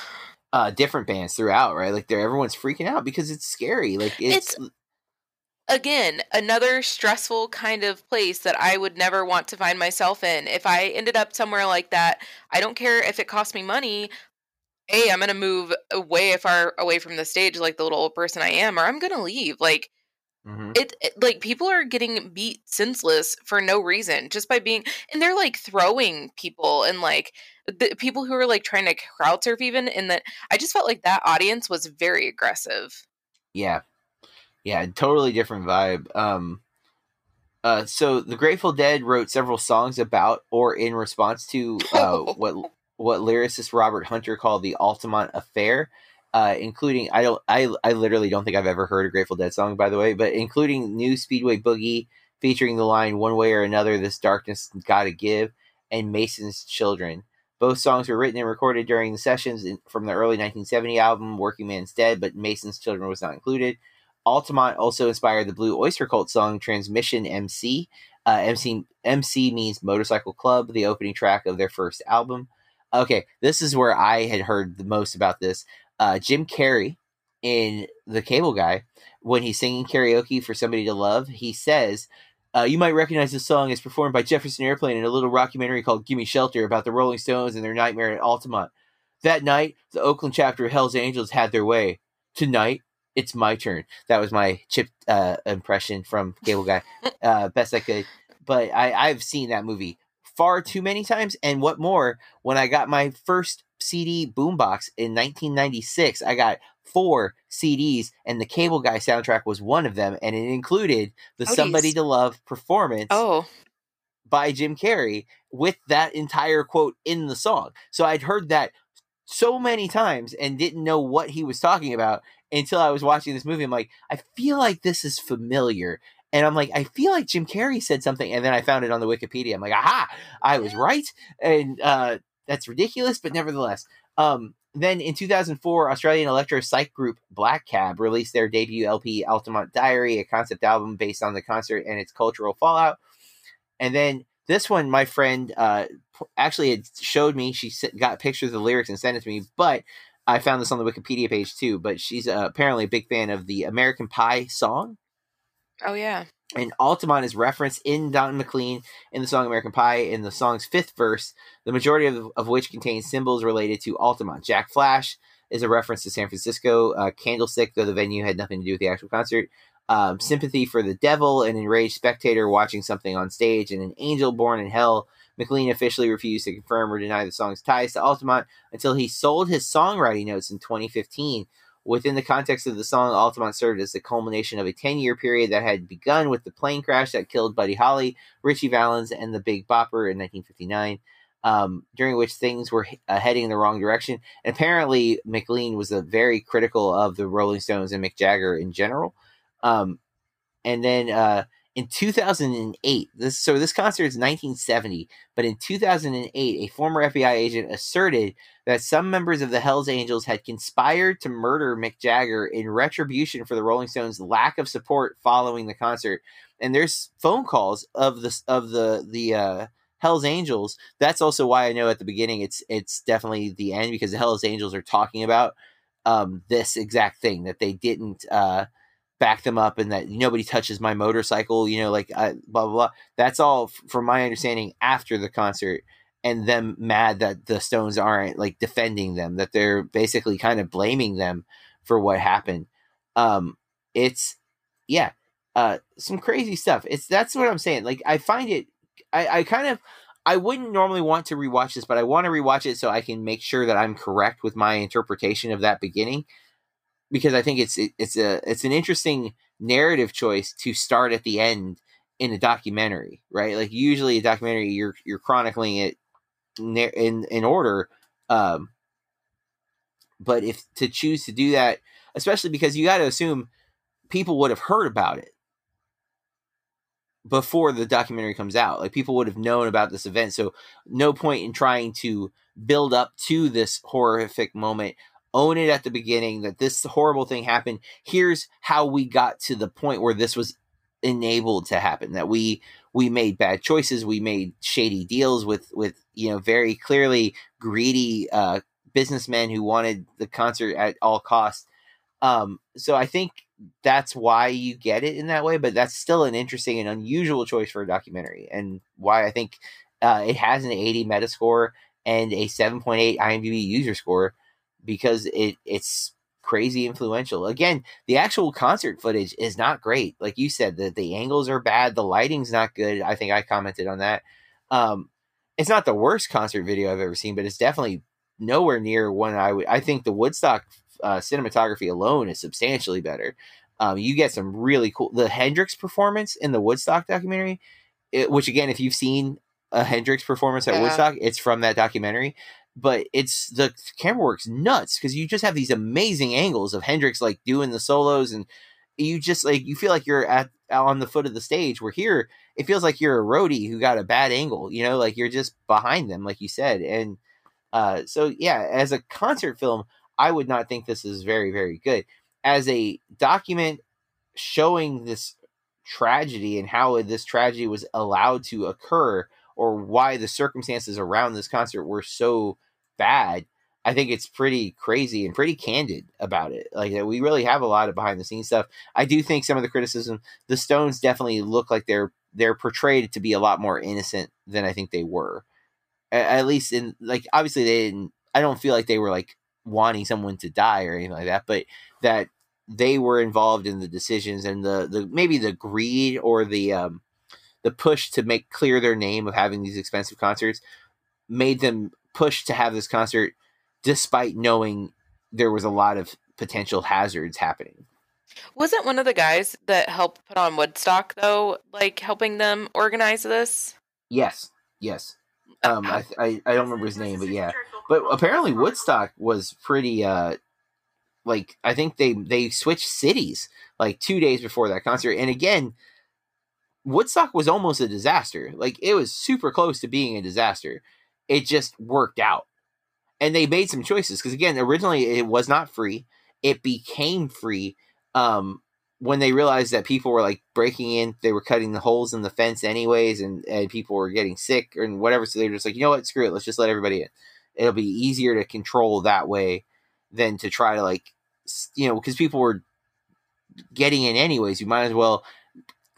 uh different bands throughout, right? Like they're everyone's freaking out because it's scary. Like it's, It's- Again, another stressful kind of place that I would never want to find myself in. If I ended up somewhere like that, I don't care if it costs me money. A, I'm gonna move way far away from the stage, like the little old person I am, or I'm gonna leave. Like Mhm. it, it like people are getting beat senseless for no reason just by being and they're like throwing people and like the people who are like trying to crowd surf even and that i just felt like that audience was very aggressive Yeah. Yeah, totally different vibe. Um uh so the Grateful Dead wrote several songs about or in response to uh what what lyricist Robert Hunter called the Altamont affair. Uh, including I don't I I literally don't think I've ever heard a Grateful Dead song by the way, but including New Speedway Boogie featuring the line "One way or another, this darkness gotta give" and Mason's Children. Both songs were written and recorded during the sessions in, from the early 1970 album Working Man's Dead, but Mason's Children was not included. Altamont also inspired the Blue Oyster Cult song Transmaniacon MC. Uh, MC MC means Motorcycle Club, the opening track of their first album. Okay, this is where I had heard the most about this. Uh, Jim Carrey in The Cable Guy when he's singing karaoke for somebody to love, he says, uh, "You might recognize this song as performed by Jefferson Airplane in a little documentary called Gimme Shelter about the Rolling Stones and their nightmare at Altamont. That night, the Oakland chapter of Hell's Angels had their way. Tonight, it's my turn." That was my chip uh, impression from Cable Guy, uh, best I could. But I, I've seen that movie far too many times. And what more, when I got my first CD boombox in 1996, I got four CDs, and the Cable Guy soundtrack was one of them, and it included the Oh, "Somebody geez. to Love" performance Oh, by Jim Carrey with that entire quote in the song. So I'd heard that so many times and didn't know what he was talking about until I was watching this movie. I'm like, I feel like this is familiar. And I'm like, I feel like Jim Carrey said something, and then I found it on the Wikipedia. I'm like, aha, I was right, and uh, that's ridiculous, but nevertheless. Um, then in 2004, Australian electro psych group Black Cab released their debut LP, Altamont Diary, a concept album based on the concert and its cultural fallout. And then this one, my friend uh, actually had showed me. She got pictures of the lyrics and sent it to me, but I found this on the Wikipedia page too. But she's uh, apparently a big fan of the American Pie song oh yeah. and Altamont is referenced in Don McLean in the song American Pie in the song's fifth verse, the majority of, of which contains symbols related to Altamont. Jack Flash is a reference to San Francisco. Uh, Candlestick, though the venue had nothing to do with the actual concert. Um, sympathy for the devil, an enraged spectator watching something on stage, and an angel born in hell. McLean officially refused to confirm or deny the song's ties to Altamont until he sold his songwriting notes in 2015. Within the context of the song, Altamont served as the culmination of a 10 year period that had begun with the plane crash that killed Buddy Holly, Ritchie Valens, and the Big Bopper in 1959, um, during which things were uh, heading in the wrong direction. And apparently, McLean was a very critical of the Rolling Stones and Mick Jagger in general. Um, and then uh, in 2008, this so this concert is 1970, but in 2008, a former FBI agent asserted that some members of the Hells Angels had conspired to murder Mick Jagger in retribution for the Rolling Stones' lack of support following the concert. And there's phone calls of the of the the uh, Hells Angels. That's also why I know at the beginning it's it's definitely the end because the Hells Angels are talking about um, this exact thing that they didn't uh, back them up and that nobody touches my motorcycle. You know, like uh, blah blah blah. That's all f- from my understanding after the concert and them mad that the Stones aren't like defending them, that they're basically kind of blaming them for what happened. Um, it's yeah, uh, some crazy stuff. It's that's what I'm saying. Like I find it, I, I kind of, I wouldn't normally want to rewatch this, but I want to rewatch it so I can make sure that I'm correct with my interpretation of that beginning, because I think it's it, it's a it's an interesting narrative choice to start at the end in a documentary, right? Like usually a documentary, you're you're chronicling it in in order um but if to choose to do that especially because you got to assume people would have heard about it before the documentary comes out like people would have known about this event so no point in trying to build up to this horrific moment own it at the beginning that this horrible thing happened. Here's how we got to the point where this was enabled to happen that we we made bad choices we made shady deals with with you know very clearly greedy uh businessmen who wanted the concert at all costs. Um so i think that's why you get it in that way but that's still an interesting and unusual choice for a documentary and why i think uh, it has an 80 metascore and a 7.8 imdb user score because it it's crazy influential. Again the actual concert footage is not great. Like you said the, the angles are bad the lighting's not good. I think i commented on that. Um it's not the worst concert video i've ever seen but it's definitely nowhere near one i would i think the woodstock uh, cinematography alone is substantially better. Um, you get some really cool the hendrix performance in the woodstock documentary it, which again if you've seen a hendrix performance at Yeah. woodstock it's from that documentary but it's the camera work's nuts because you just have these amazing angles of Hendrix like doing the solos and you just like you feel like you're at on the foot of the stage where here it feels like you're a roadie who got a bad angle you know like you're just behind them like you said and uh so yeah as a concert film i would not think this is very very good. As a document showing this tragedy and how this tragedy was allowed to occur or why the circumstances around this concert were so bad I think it's pretty crazy and pretty candid about it. Like we really have a lot of behind the scenes stuff. I do think some of the criticism, the Stones definitely look like they're they're portrayed to be a lot more innocent than I think they were. At, at least in like obviously they didn't. I don't feel like they were like wanting someone to die or anything like that, but that they were involved in the decisions and the the maybe the greed or the um the push to make clear their name of having these expensive concerts made them push to have this concert despite knowing there was a lot of potential hazards happening. Wasn't one of the guys that helped put on Woodstock though, like helping them organize this? Yes, yes. Um, I, I I don't remember his name, but yeah. But apparently Woodstock was pretty uh, like I think they they switched cities like two days before that concert, and again, Woodstock was almost a disaster. Like it was super close to being a disaster. It just worked out. And they made some choices because again originally it was not free. It became free um, when they realized that people were like breaking in they were cutting the holes in the fence anyways and, and people were getting sick and whatever. So they were just like you know what? Screw it. Let's just let everybody in. It'll be easier to control that way than to try to like you know because people were getting in anyways. You might as well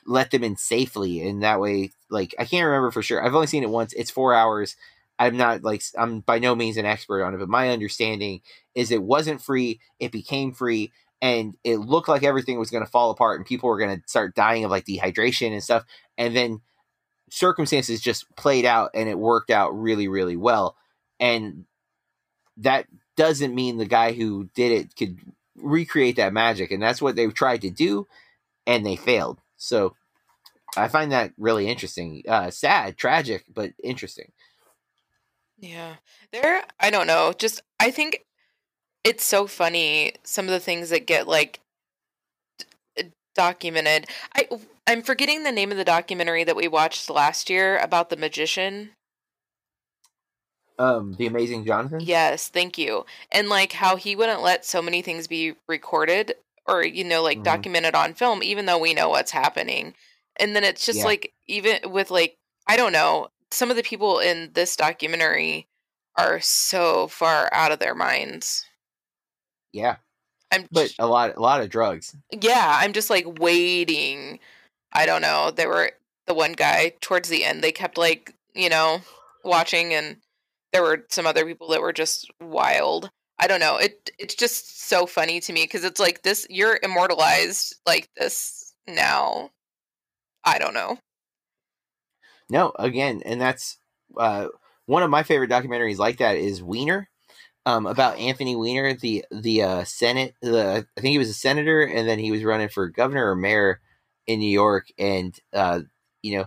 let them in safely and that way like i can't remember for sure. I've only seen it once. It's four hours. I'm not like I'm by no means an expert on it, but my understanding is it wasn't free, it became free, and it looked like everything was going to fall apart and people were going to start dying of like dehydration and stuff, and then circumstances just played out and it worked out really really well, and that doesn't mean the guy who did it could recreate that magic, and that's what they tried to do, and they failed. So I find that really interesting, uh, sad, tragic, but interesting. Yeah. There, I don't know. Just, I think it's so funny some of the things that get like d- documented. I, I'm forgetting the name of the documentary that we watched last year about the magician. Um, The Amazing Jonathan? Yes, thank you. And like how he wouldn't let so many things be recorded or, you know, like Mhm. documented on film, even though we know what's happening. And then it's just Yeah. like, even with like, I don't know, some of the people in this documentary are so far out of their minds. Yeah. I'm But a lot a lot of drugs. yeah, I'm just like waiting. I don't know. There were the one guy towards the end. They kept like you know watching, and there were some other people that were just wild. I don't know. It it's just so funny to me because it's like this. You're immortalized like this now. I don't know. No, again, and that's uh, one of my favorite documentaries like that is Weiner, um, about Anthony Weiner, the the uh, Senate. The I think he was a senator, and then he was running for governor or mayor in New York. And uh, you know,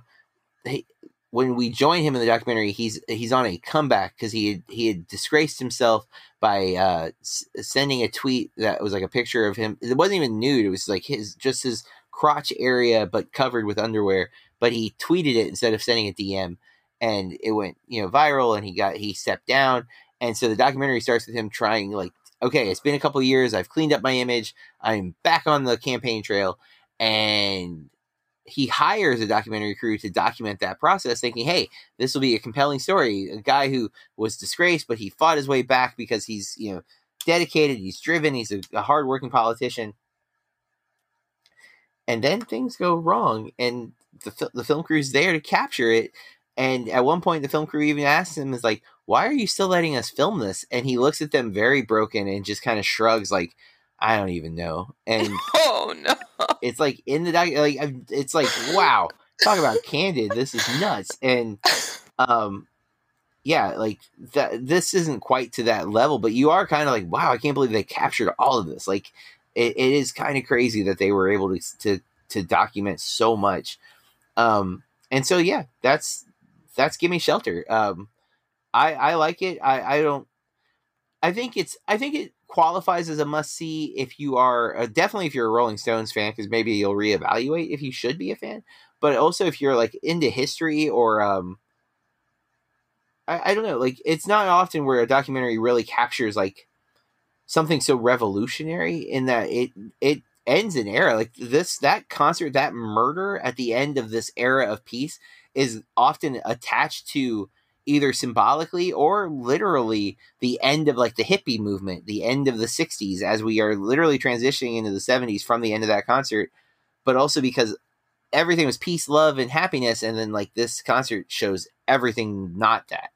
he, when we join him in the documentary, he's he's on a comeback because he had, he had disgraced himself by uh, s- sending a tweet that was like a picture of him. It wasn't even nude; it was like his just his crotch area, but covered with underwear. But he tweeted it instead of sending a DM, and it went you know viral. And he got he stepped down, and so the documentary starts with him trying like, okay, it's been a couple years. I've cleaned up my image. I'm back on the campaign trail, and he hires a documentary crew to document that process, thinking, hey, this will be a compelling story. A guy who was disgraced, but he fought his way back because he's, you know, dedicated, he's driven, he's a, a hardworking politician. And then things go wrong, and the, the film crew's there to capture it. And at one point, the film crew even asks him, "Is like, why are you still letting us film this?" And he looks at them very broken and just kind of shrugs, like, "I don't even know." And Oh no. it's like in the doc like it's like wow talk about candid this is nuts. And um yeah like that this isn't quite to that level but you are kind of like wow i can't believe they captured all of this. Like it, it is kind of crazy that they were able to to to document so much. Um and so yeah that's that's give me shelter. Um i i like it. I i don't I think it's I think it qualifies as a must see if you are uh, definitely if you're a Rolling Stones fan because maybe you'll reevaluate if you should be a fan, but also if you're like into history or um I, I don't know like it's not often where a documentary really captures like something so revolutionary in that it it ends an era like this that concert that murder at the end of this era of peace is often attached to either symbolically or literally the end of like the hippie movement, the end of the 60s as we are literally transitioning into the 70s from the end of that concert, but also because everything was peace, love and happiness and then like this concert shows everything not that.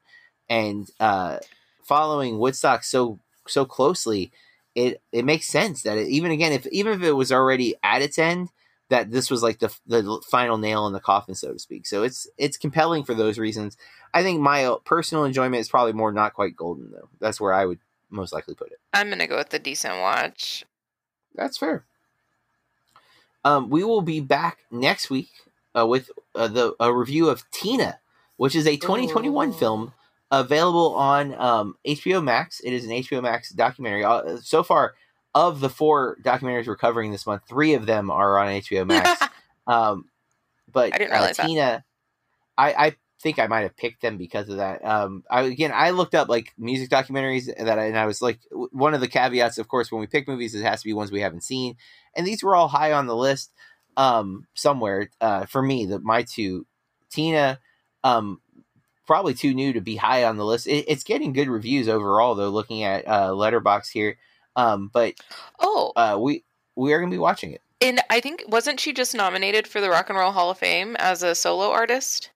And uh following Woodstock so so closely, it it makes sense that it, even again if even if it was already at its end that this was like the the final nail in the coffin, so to speak. So it's it's compelling for those reasons. I think my personal enjoyment is probably more not quite golden though. That's where I would most likely put it. I'm gonna go with the decent watch. That's fair. Um, we will be back next week uh, with uh, the a review of Tina, which is a 2021 Ooh. film available on um, HBO Max. It is an HBO Max documentary. Uh, so far, of the four documentaries we're covering this month, three of them are on HBO Max. um, but I didn't uh, realize that. Tina, I, I think I might have picked them because of that. Um, I, again, I looked up like music documentaries that, I, and I was like, w- one of the caveats, of course, when we pick movies, it has to be ones we haven't seen, and these were all high on the list um, somewhere. Uh, for me, the my two, Tina, um, probably too new to be high on the list. It, it's getting good reviews overall, though. Looking at uh, Letterboxd here, um, but Oh, uh, we we are gonna be watching it. and I think wasn't she just nominated for the Rock and Roll Hall of Fame as a solo artist?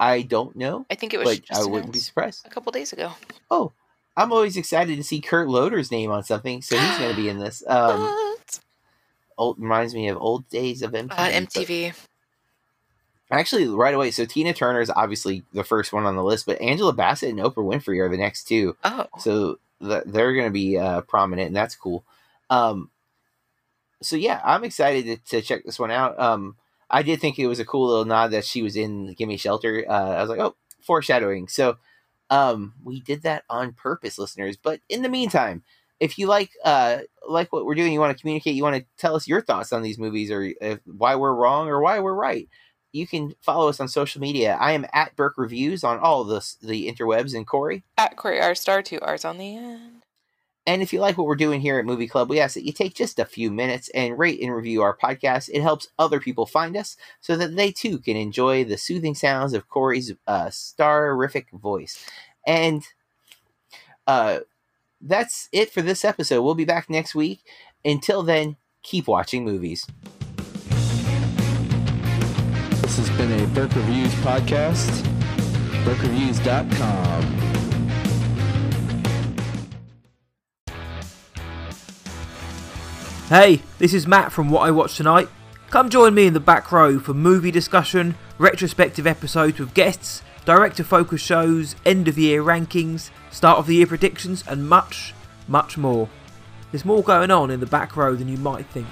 I don't know, I think it was I wouldn't be surprised. a couple days ago. Oh, I'm always excited to see Kurt Loder's name on something, so he's going to be in this. Um, what? old reminds me of old days of MTV. Uh, MTV. Actually, right away. So Tina Turner is obviously the first one on the list, but Angela Bassett and Oprah Winfrey are the next two. Oh, So they're going to be uh, prominent, and that's cool. Um, so yeah, I'm excited to, to check this one out. Um, I did think it was a cool little nod that she was in "Gimme Shelter." Uh, I was like, oh, foreshadowing. So um, we did that on purpose, listeners. But in the meantime, if you like uh, like what we're doing, you want to communicate, you want to tell us your thoughts on these movies, or if, why we're wrong or why we're right. You can follow us on social media. I am at Burke Reviews on all the the interwebs. And Corey, at Corey R Star, two R's on the end. And if you like what we're doing here at Movie Club, we ask that you take just a few minutes and rate and review our podcast. It helps other people find us so that they too can enjoy the soothing sounds of Corey's uh, starific voice. And uh, that's it for this episode. We'll be back next week. Until then, keep watching movies. This has been a Burke Reviews podcast. BurkeReviews.com. Hey, this is Matt from What I Watched Tonight. Come join me in the back row for movie discussion, retrospective episodes with guests, director focus shows, end of year rankings, start of the year predictions, and much, much more. There's more going on in the back row than you might think.